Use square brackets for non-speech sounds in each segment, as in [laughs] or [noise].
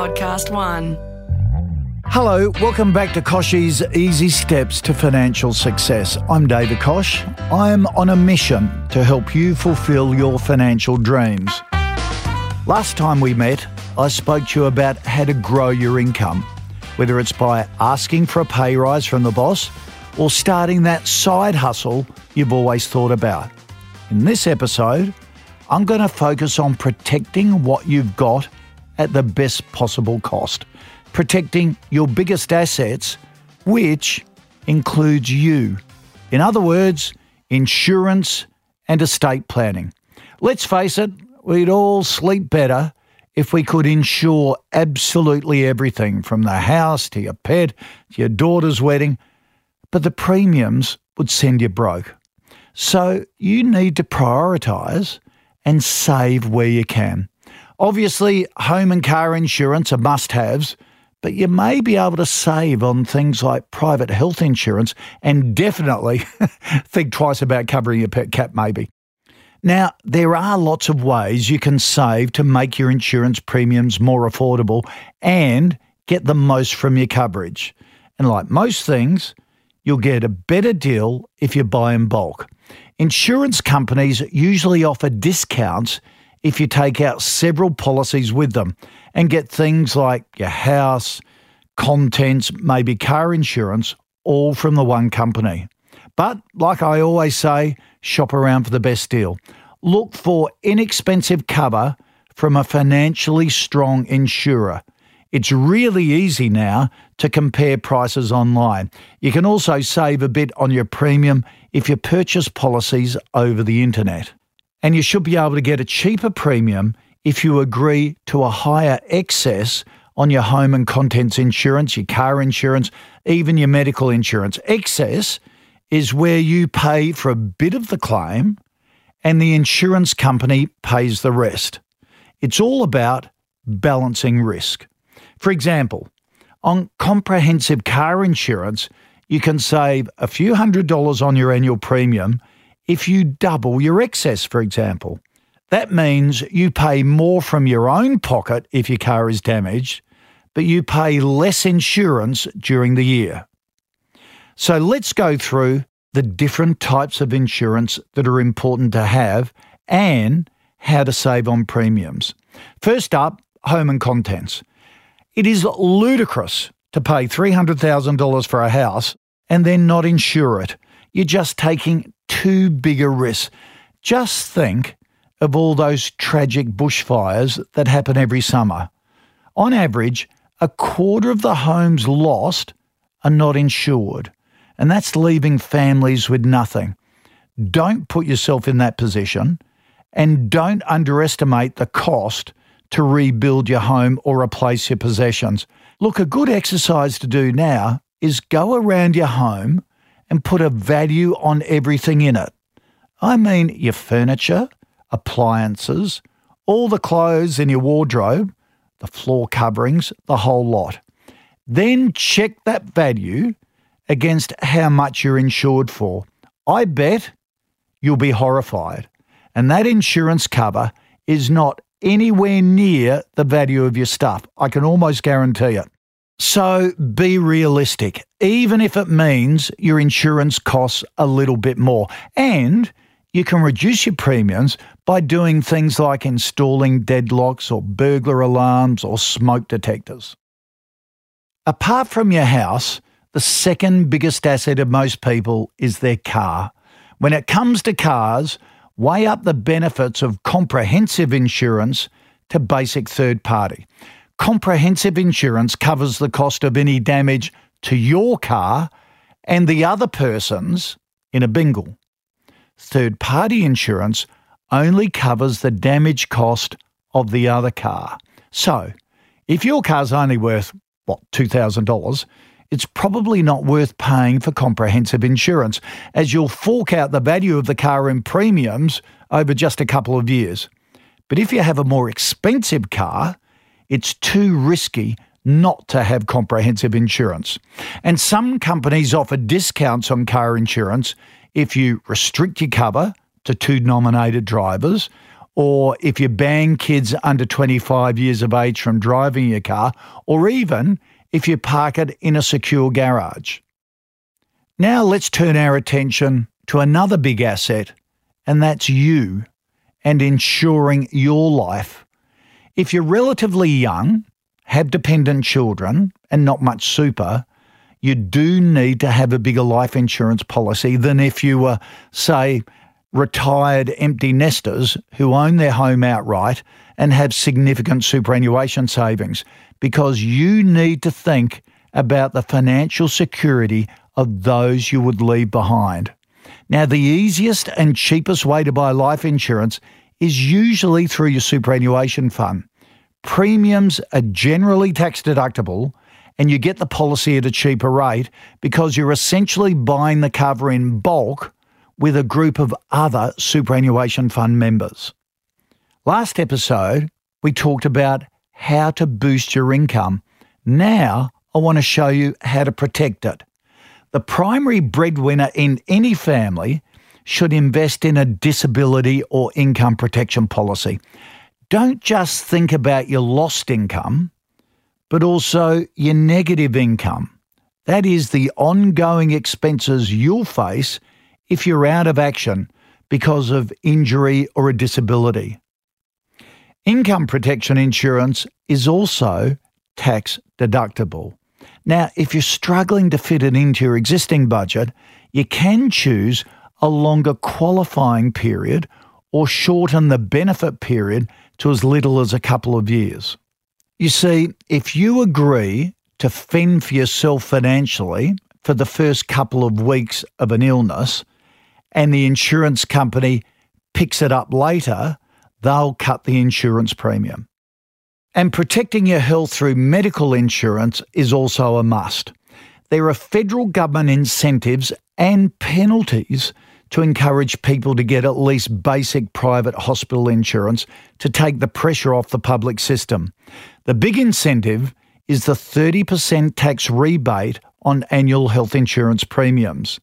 Podcast One. Hello, welcome back to Kochie's Easy Steps to Financial Success. I'm David Koch. I'm on a mission to help you fulfill your financial dreams. Last time we met, I spoke to you about how to grow your income, whether it's by asking for a pay rise from the boss or starting that side hustle you've always thought about. In this episode, I'm going to focus on protecting what you've got at the best possible cost protecting your biggest assets, which includes you. In other words, insurance and estate planning. Let's face it, we'd all sleep better if we could insure absolutely everything from the house to your pet to your daughter's wedding, but the premiums would send you broke. So you need to prioritise and save where you can. Obviously, home and car insurance are must haves but you may be able to save on things like private health insurance and definitely [laughs] think twice about covering your pet cat, maybe. Now, there are lots of ways you can save to make your insurance premiums more affordable and get the most from your coverage. And like most things, you'll get a better deal if you buy in bulk. Insurance companies usually offer discounts if you take out several policies with them and get things like your house, contents, maybe car insurance, all from the one company. But like I always say, shop around for the best deal. Look for inexpensive cover from a financially strong insurer. It's really easy now to compare prices online. You can also save a bit on your premium if you purchase policies over the internet and you should be able to get a cheaper premium if you agree to a higher excess on your home and contents insurance, your car insurance, even your medical insurance. Excess is where you pay for a bit of the claim and the insurance company pays the rest. It's all about balancing risk. For example, on comprehensive car insurance, you can save a few hundred dollars on your annual premium if you double your excess, for example. That means you pay more from your own pocket if your car is damaged, but you pay less insurance during the year. So let's go through the different types of insurance that are important to have and how to save on premiums. First up, home and contents. It is ludicrous to pay $300,000 for a house and then not insure it. You're just taking too big a risk. Just think of all those tragic bushfires that happen every summer. On average, a quarter of the homes lost are not insured, and that's leaving families with nothing. Don't put yourself in that position, and don't underestimate the cost to rebuild your home or replace your possessions. Look, a good exercise to do now is go around your home and put a value on everything in it. I mean your furniture, appliances, all the clothes in your wardrobe, the floor coverings, the whole lot. Then check that value against how much you're insured for. I bet you'll be horrified. And that insurance cover is not anywhere near the value of your stuff. I can almost guarantee it. So be realistic, even if it means your insurance costs a little bit more. And you can reduce your premiums by doing things like installing deadlocks or burglar alarms or smoke detectors. Apart from your house, the second biggest asset of most people is their car. When it comes to cars, weigh up the benefits of comprehensive insurance to basic third party. Comprehensive insurance covers the cost of any damage to your car and the other person's in a bingle. Third party insurance only covers the damage cost of the other car. So, if your car's only worth, what, $2,000, it's probably not worth paying for comprehensive insurance, as you'll fork out the value of the car in premiums over just a couple of years. But if you have a more expensive car, it's too risky not to have comprehensive insurance. And some companies offer discounts on car insurance if you restrict your cover to two nominated drivers or if you ban kids under 25 years of age from driving your car, or even if you park it in a secure garage. Now let's turn our attention to another big asset, and that's you and ensuring your life. If you're relatively young, have dependent children, and not much super, you do need to have a bigger life insurance policy than if you were, say, retired empty nesters who own their home outright and have significant superannuation savings, because you need to think about the financial security of those you would leave behind. Now, the easiest and cheapest way to buy life insurance is usually through your superannuation fund. Premiums are generally tax deductible and you get the policy at a cheaper rate because you're essentially buying the cover in bulk with a group of other superannuation fund members. Last episode, we talked about how to boost your income. Now, I want to show you how to protect it. The primary breadwinner in any family should invest in a disability or income protection policy. Don't just think about your lost income, but also your negative income. That is the ongoing expenses you'll face if you're out of action because of injury or a disability. Income protection insurance is also tax deductible. Now, if you're struggling to fit it into your existing budget, you can choose a longer qualifying period or shorten the benefit period to as little as a couple of years. You see, if you agree to fend for yourself financially for the first couple of weeks of an illness and the insurance company picks it up later, they'll cut the insurance premium. And protecting your health through medical insurance is also a must. There are federal government incentives and penalties to encourage people to get at least basic private hospital insurance to take the pressure off the public system. The big incentive is the 30% tax rebate on annual health insurance premiums.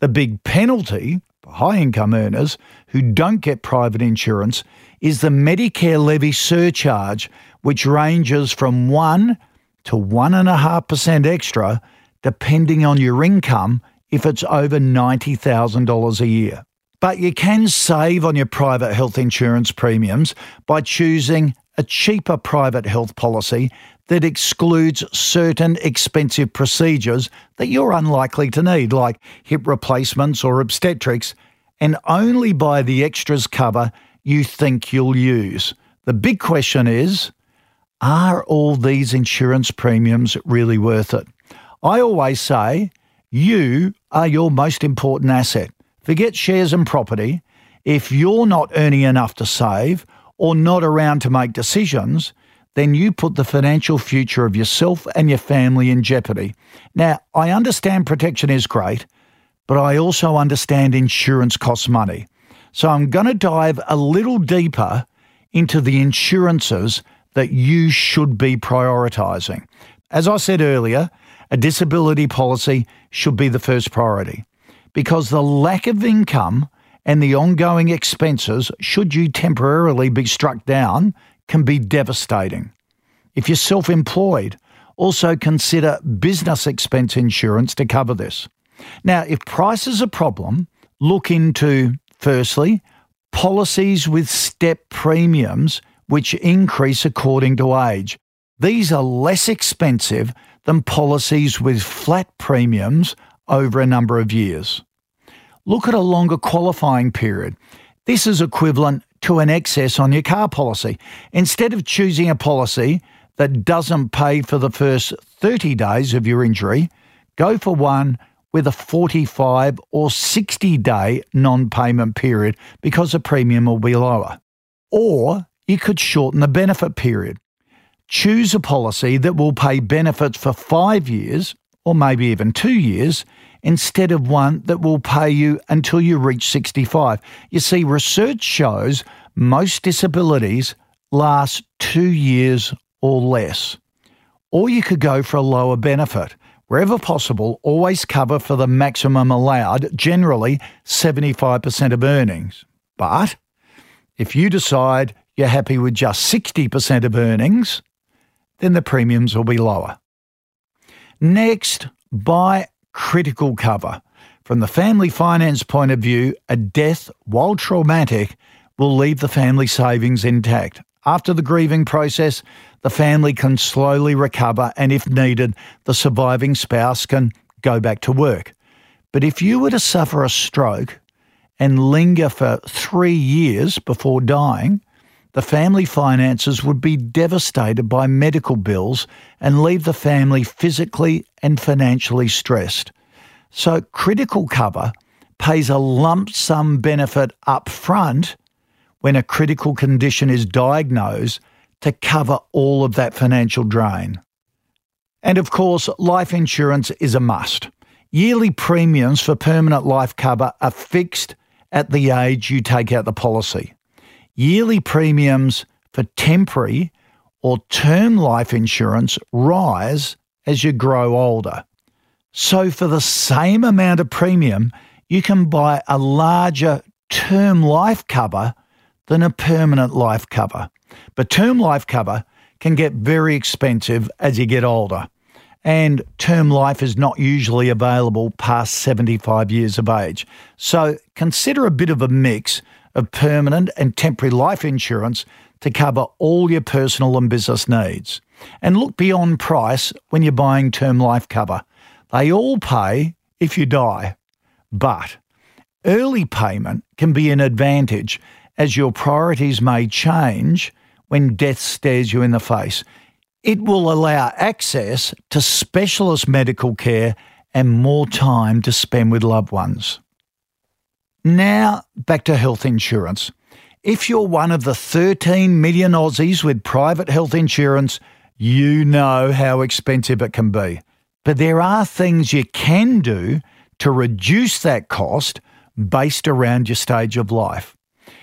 The big penalty for high income earners who don't get private insurance is the Medicare levy surcharge, which ranges from 1 to 1.5% extra depending on your income if it's over $90,000 a year. But you can save on your private health insurance premiums by choosing a cheaper private health policy that excludes certain expensive procedures that you're unlikely to need, like hip replacements or obstetrics, and only buy the extras cover you think you'll use. The big question is are all these insurance premiums really worth it? I always say you are your most important asset. Forget shares and property. If you're not earning enough to save or not around to make decisions, then you put the financial future of yourself and your family in jeopardy. Now, I understand protection is great, but I also understand insurance costs money. So I'm going to dive a little deeper into the insurances that you should be prioritising. As I said earlier, a disability policy should be the first priority because the lack of income and the ongoing expenses, should you temporarily be struck down, can be devastating. If you're self employed, also consider business expense insurance to cover this. Now, if price is a problem, look into firstly, policies with step premiums which increase according to age. These are less expensive than policies with flat premiums over a number of years. Look at a longer qualifying period. This is equivalent to an excess on your car policy. Instead of choosing a policy that doesn't pay for the first 30 days of your injury, go for one with a 45 or 60 day non payment period because the premium will be lower. Or you could shorten the benefit period. Choose a policy that will pay benefits for five years, or maybe even two years, instead of one that will pay you until you reach 65. You see, research shows most disabilities last two years or less. Or you could go for a lower benefit. Wherever possible, always cover for the maximum allowed, generally 75% of earnings. But If you decide you're happy with just 60% of earnings, then the premiums will be lower. Next, buy critical cover. From the family finance point of view, a death, while traumatic, will leave the family savings intact. After the grieving process, the family can slowly recover, and if needed, the surviving spouse can go back to work. But if you were to suffer a stroke and linger for three years before dying, the family finances would be devastated by medical bills and leave the family physically and financially stressed. So, critical cover pays a lump sum benefit up front when a critical condition is diagnosed to cover all of that financial drain. And of course, life insurance is a must. Yearly premiums for permanent life cover are fixed at the age you take out the policy yearly premiums for temporary or term life insurance rise as you grow older. So, for the same amount of premium, you can buy a larger term life cover than a permanent life cover. But term life cover can get very expensive as you get older. And term life is not usually available past 75 years of age. So consider a bit of a mix of permanent and temporary life insurance to cover all your personal and business needs. And look beyond price when you're buying term life cover. They all pay if you die. But early payment can be an advantage as your priorities may change when death stares you in the face. It will allow access to specialist medical care and more time to spend with loved ones. Now, back to health insurance. If you're one of the 13 million Aussies with private health insurance, you know how expensive it can be. But there are things you can do to reduce that cost based around your stage of life.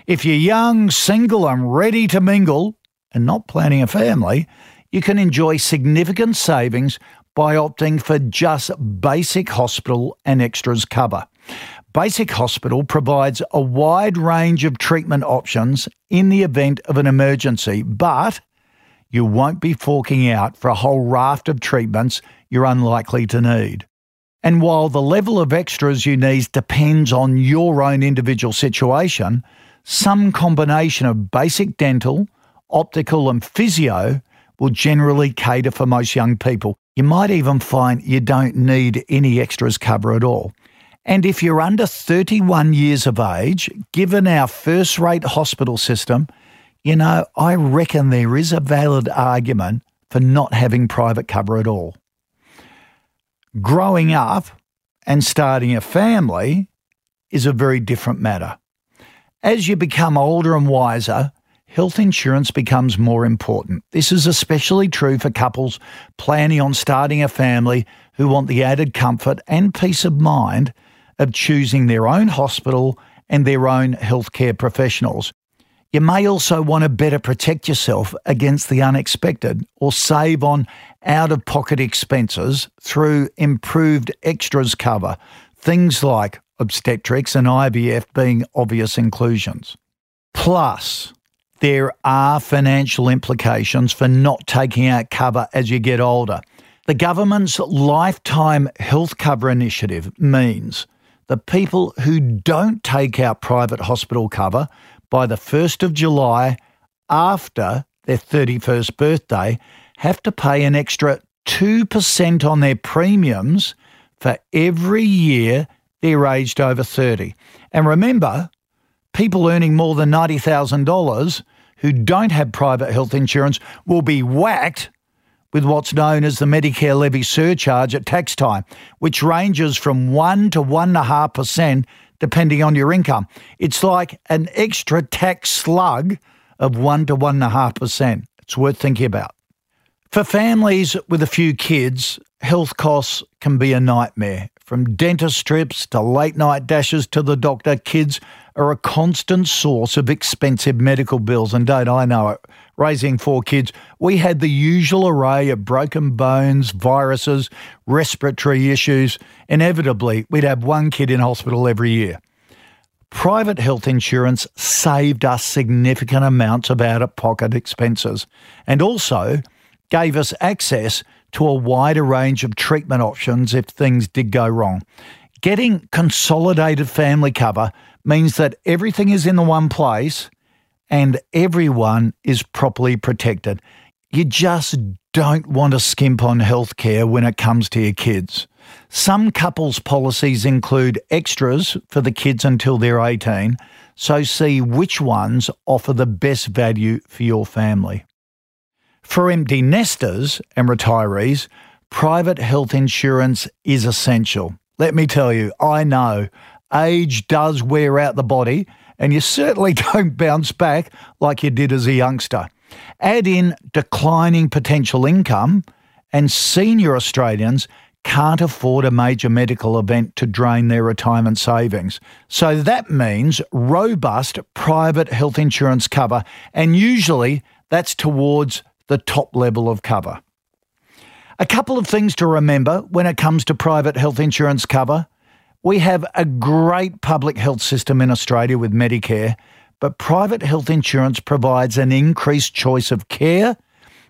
If you're young, single, and ready to mingle, and not planning a family, you can enjoy significant savings by opting for just basic hospital and extras cover. Basic Hospital provides a wide range of treatment options in the event of an emergency, but you won't be forking out for a whole raft of treatments you're unlikely to need. And while the level of extras you need depends on your own individual situation, some combination of basic dental, optical, and physio will generally cater for most young people. You might even find you don't need any extras cover at all. And if you're under 31 years of age, given our first rate hospital system, you know, I reckon there is a valid argument for not having private cover at all. Growing up and starting a family is a very different matter. As you become older and wiser, health insurance becomes more important. This is especially true for couples planning on starting a family who want the added comfort and peace of mind of choosing their own hospital and their own healthcare professionals. You may also want to better protect yourself against the unexpected or save on out of pocket expenses through improved extras cover, things like obstetrics and IVF being obvious inclusions. Plus, there are financial implications for not taking out cover as you get older. The government's Lifetime Health Cover Initiative means the people who don't take out private hospital cover by the 1st of July after their 31st birthday have to pay an extra 2% on their premiums for every year they're aged over 30. And remember, people earning more than $90,000 who don't have private health insurance will be whacked with what's known as the Medicare levy surcharge at tax time, which ranges from 1 to 1.5% depending on your income. It's like an extra tax slug of 1 to 1.5%. It's worth thinking about. For families with a few kids, health costs can be a nightmare. From dentist trips to late night dashes to the doctor, kids are a constant source of expensive medical bills. And don't I know it? Raising four kids, we had the usual array of broken bones, viruses, respiratory issues. Inevitably, we'd have one kid in hospital every year. private health insurance saved us significant amounts of out of pocket expenses and also gave us access to a wider range of treatment options if things did go wrong. Getting consolidated family cover means that everything is in the one place and everyone is properly protected. You just don't want to skimp on healthcare when it comes to your kids. Some couples' policies include extras for the kids until they're 18, so see which ones offer the best value for your family. For empty nesters and retirees, private health insurance is essential. Let me tell you, I know age does wear out the body, and you certainly [laughs] don't bounce back like you did as a youngster. Add in declining potential income, and senior Australians can't afford a major medical event to drain their retirement savings. So that means robust private health insurance cover, and usually that's towards the top level of cover. A couple of things to remember when it comes to private health insurance cover. We have a great public health system in Australia with Medicare, but private health insurance provides an increased choice of care,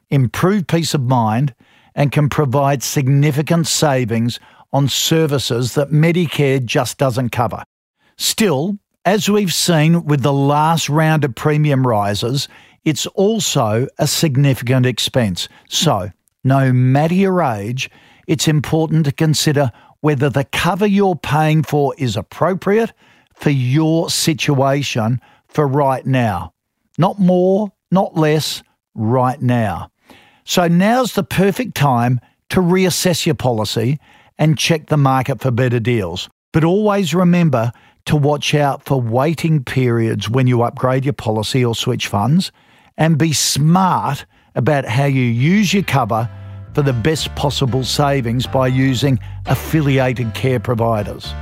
improved peace of mind, and can provide significant savings on services that Medicare just doesn't cover. Still, as we've seen with the last round of premium rises, it's also a significant expense. So, no matter your age, it's important to consider whether the cover you're paying for is appropriate for your situation for right now. Not more, not less, right now. So now's the perfect time to reassess your policy and check the market for better deals. But always remember to watch out for waiting periods when you upgrade your policy or switch funds and be smart about how you use your cover for the best possible savings by using affiliated care providers.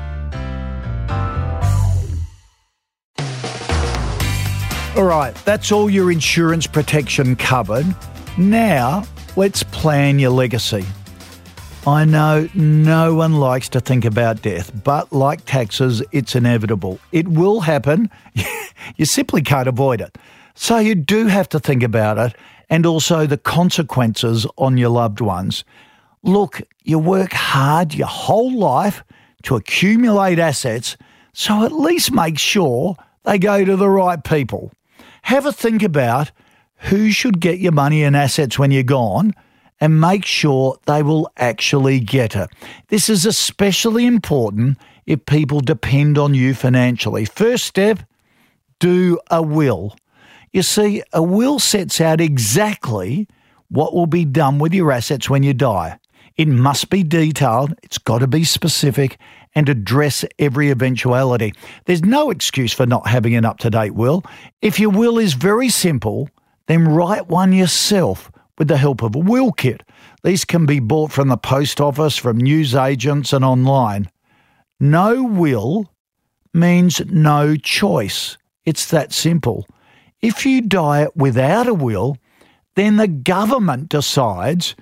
All right, that's all your insurance protection covered. Now, let's plan your legacy. I know no one likes to think about death, but like taxes, it's inevitable. It will happen. [laughs] you simply can't avoid it. So you do have to think about it and also the consequences on your loved ones. Look, you work hard your whole life to accumulate assets, so at least make sure they go to the right people. Have a think about who should get your money and assets when you're gone and make sure they will actually get it. This is especially important if people depend on you financially. First step do a will. You see, a will sets out exactly what will be done with your assets when you die. It must be detailed, it's got to be specific, and address every eventuality. There's no excuse for not having an up to date will. If your will is very simple, then write one yourself with the help of a will kit. These can be bought from the post office, from news agents, and online. No will means no choice. It's that simple. If you die without a will, then the government decides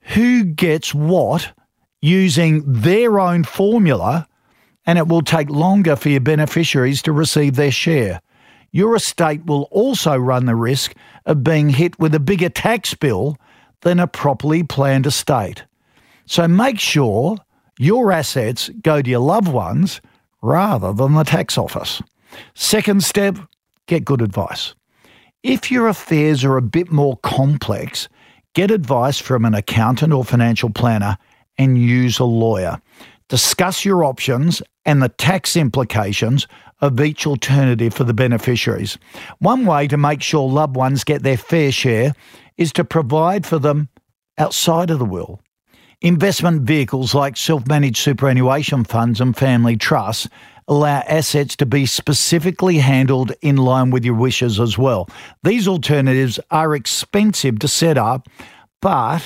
who gets what using their own formula, and it will take longer for your beneficiaries to receive their share. Your estate will also run the risk of being hit with a bigger tax bill than a properly planned estate. So make sure your assets go to your loved ones rather than the tax office. Second step, get good advice. If your affairs are a bit more complex, get advice from an accountant or financial planner and use a lawyer. Discuss your options and the tax implications of each alternative for the beneficiaries. One way to make sure loved ones get their fair share is to provide for them outside of the will. Investment vehicles like self managed superannuation funds and family trusts allow assets to be specifically handled in line with your wishes as well. These alternatives are expensive to set up, but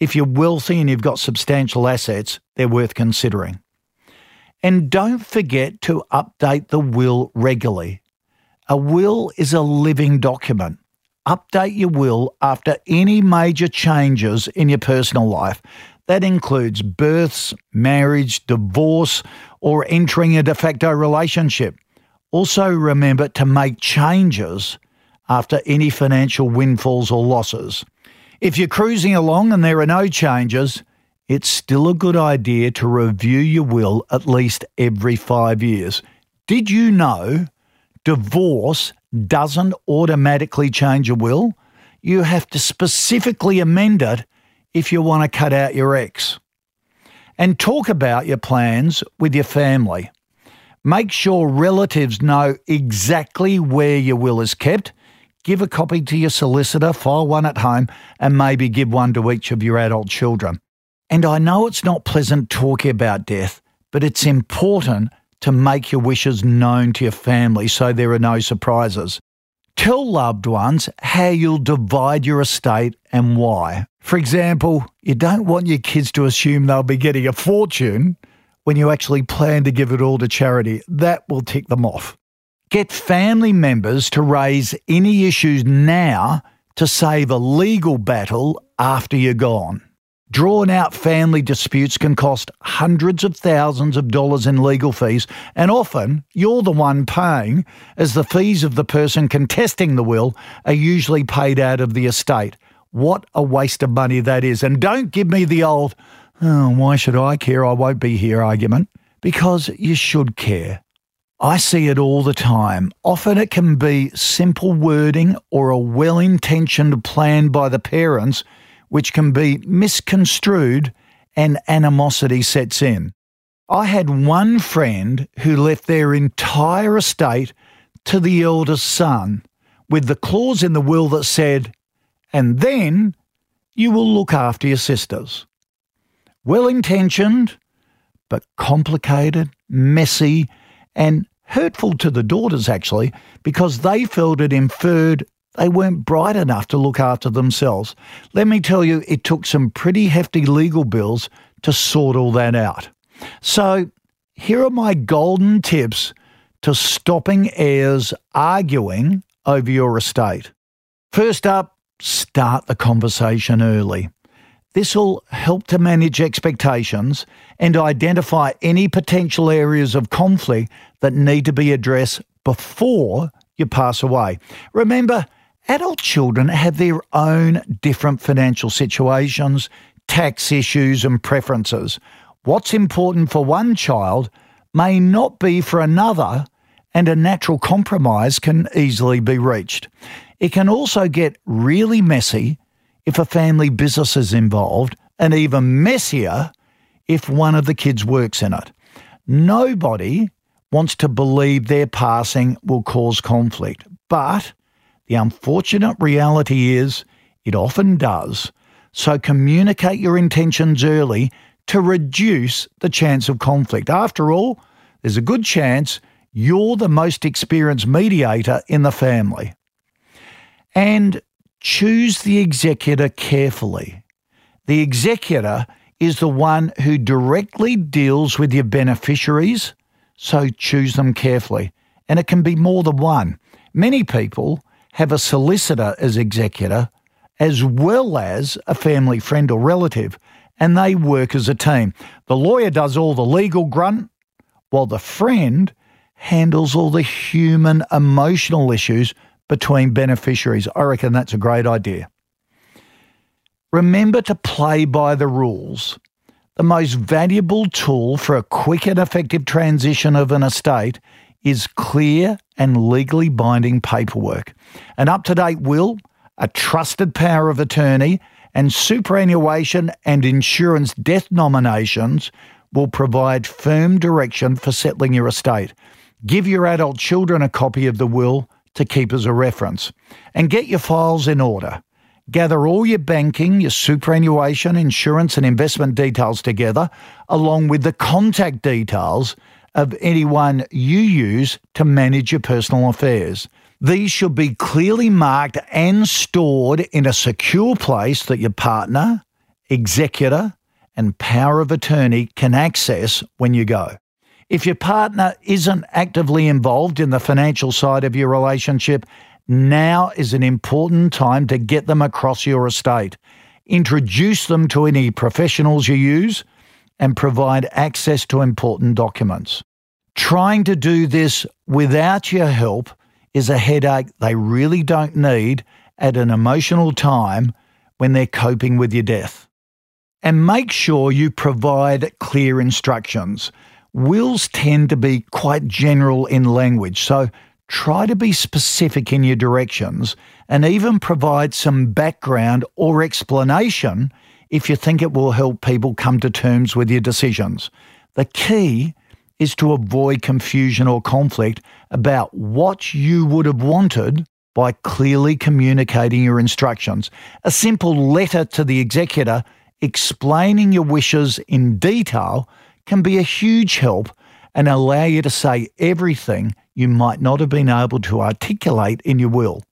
if you're wealthy and you've got substantial assets, they're worth considering. And don't forget to update the will regularly. A will is a living document. Update your will after any major changes in your personal life. That includes births, marriage, divorce, or entering a de facto relationship. Also, remember to make changes after any financial windfalls or losses. If you're cruising along and there are no changes, it's still a good idea to review your will at least every five years. Did you know divorce doesn't automatically change a will? You have to specifically amend it if you want to cut out your ex. And talk about your plans with your family. Make sure relatives know exactly where your will is kept. Give a copy to your solicitor, file one at home, and maybe give one to each of your adult children. And I know it's not pleasant talking about death, but it's important to make your wishes known to your family so there are no surprises. Tell loved ones how you'll divide your estate and why. For example, you don't want your kids to assume they'll be getting a fortune when you actually plan to give it all to charity. That will tick them off. Get family members to raise any issues now to save a legal battle after you're gone. Drawn out family disputes can cost hundreds of thousands of dollars in legal fees, and often you're the one paying, as the fees of the person contesting the will are usually paid out of the estate. What a waste of money that is. And don't give me the old, oh, why should I care? I won't be here argument. Because you should care. I see it all the time. Often it can be simple wording or a well intentioned plan by the parents, which can be misconstrued and animosity sets in. I had one friend who left their entire estate to the eldest son with the clause in the will that said, and then you will look after your sisters well intentioned, but complicated, messy, and hurtful to the daughters, actually, because they felt it inferred they weren't bright enough to look after themselves. Let me tell you, it took some pretty hefty legal bills to sort all that out. So, here are my golden tips to stopping heirs arguing over your estate. First up, start the conversation early. This will help to manage expectations and identify any potential areas of conflict that need to be addressed before you pass away. Remember, adult children have their own different financial situations, tax issues, and preferences. What's important for one child may not be for another, and a natural compromise can easily be reached. It can also get really messy if a family business is involved, and even messier if one of the kids works in it. Nobody wants to believe their passing will cause conflict, but the unfortunate reality is it often does. So communicate your intentions early to reduce the chance of conflict. After all, there's a good chance you're the most experienced mediator in the family. And choose the executor carefully. The executor is the one who directly deals with your beneficiaries, so choose them carefully. And it can be more than one. Many people have a solicitor as executor, as well as a family friend or relative, and they work as a team. The lawyer does all the legal grunt, while the friend handles all the human emotional issues between beneficiaries. I reckon that's a great idea. Remember to play by the rules. The most valuable tool for a quick and effective transition of an estate is clear and legally binding paperwork. An up to date will, a trusted power of attorney, and superannuation and insurance death nominations will provide firm direction for settling your estate. Give your adult children a copy of the will to keep as a reference. And get your files in order. Gather all your banking, your superannuation, insurance, and investment details together, along with the contact details of anyone you use to manage your personal affairs. These should be clearly marked and stored in a secure place that your partner, executor, and power of attorney can access when you go. If your partner isn't actively involved in the financial side of your relationship, now is an important time to get them across your estate. Introduce them to any professionals you use and provide access to important documents. Trying to do this without your help is a headache they really don't need at an emotional time when they're coping with your death. And make sure you provide clear instructions. Wills tend to be quite general in language, so try to be specific in your directions and even provide some background or explanation if you think it will help people come to terms with your decisions. The key is to avoid confusion or conflict about what you would have wanted by clearly communicating your instructions. A simple letter to the executor explaining your wishes in detail can be a huge help and allow you to say everything you might not have been able to articulate in your will.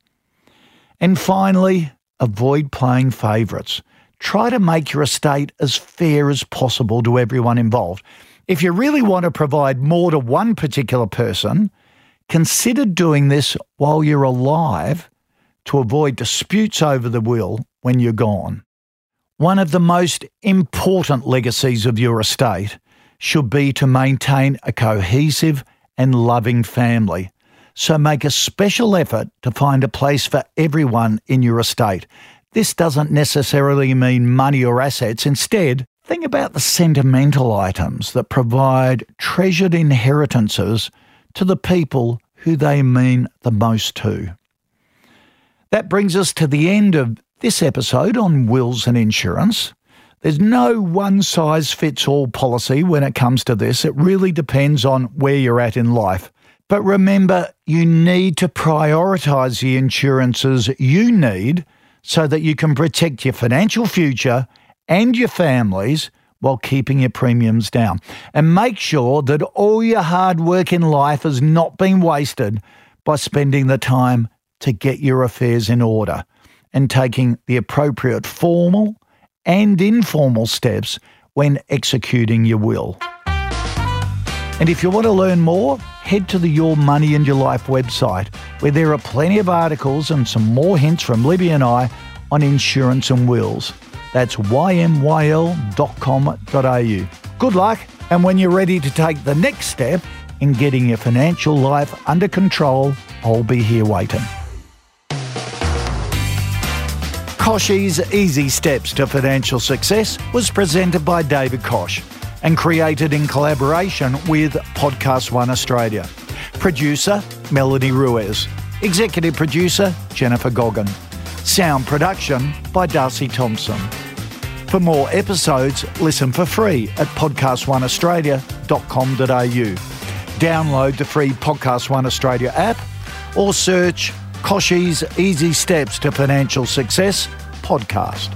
And finally, avoid playing favourites. Try to make your estate as fair as possible to everyone involved. If you really want to provide more to one particular person, consider doing this while you're alive to avoid disputes over the will when you're gone. One of the most important legacies of your estate should be to maintain a cohesive and loving family. So make a special effort to find a place for everyone in your estate. This doesn't necessarily mean money or assets. Instead, Think about the sentimental items that provide treasured inheritances to the people who they mean the most to. That brings us to the end of this episode on wills and insurance. There's no one size fits all policy when it comes to this. It really depends on where you're at in life. But remember, you need to prioritise the insurances you need so that you can protect your financial future and your families while keeping your premiums down. And make sure that all your hard work in life has not been wasted by spending the time to get your affairs in order and taking the appropriate formal and informal steps when executing your will. And if you want to learn more, head to the Your Money and Your Life website, where there are plenty of articles and some more hints from Libby and I on insurance and wills. That's ymyl.com.au. Good luck, and when you're ready to take the next step in getting your financial life under control, I'll be here waiting. Kochie's Easy Steps to Financial Success was presented by David Koch and created in collaboration with Podcast One Australia. Producer Melody Ruiz. Executive producer Jennifer Goggin. Sound production by Darcy Thompson. For more episodes, listen for free at podcastoneaustralia.com.au. Download the free Podcast One Australia app or search Kochie's Easy Steps to Financial Success podcast.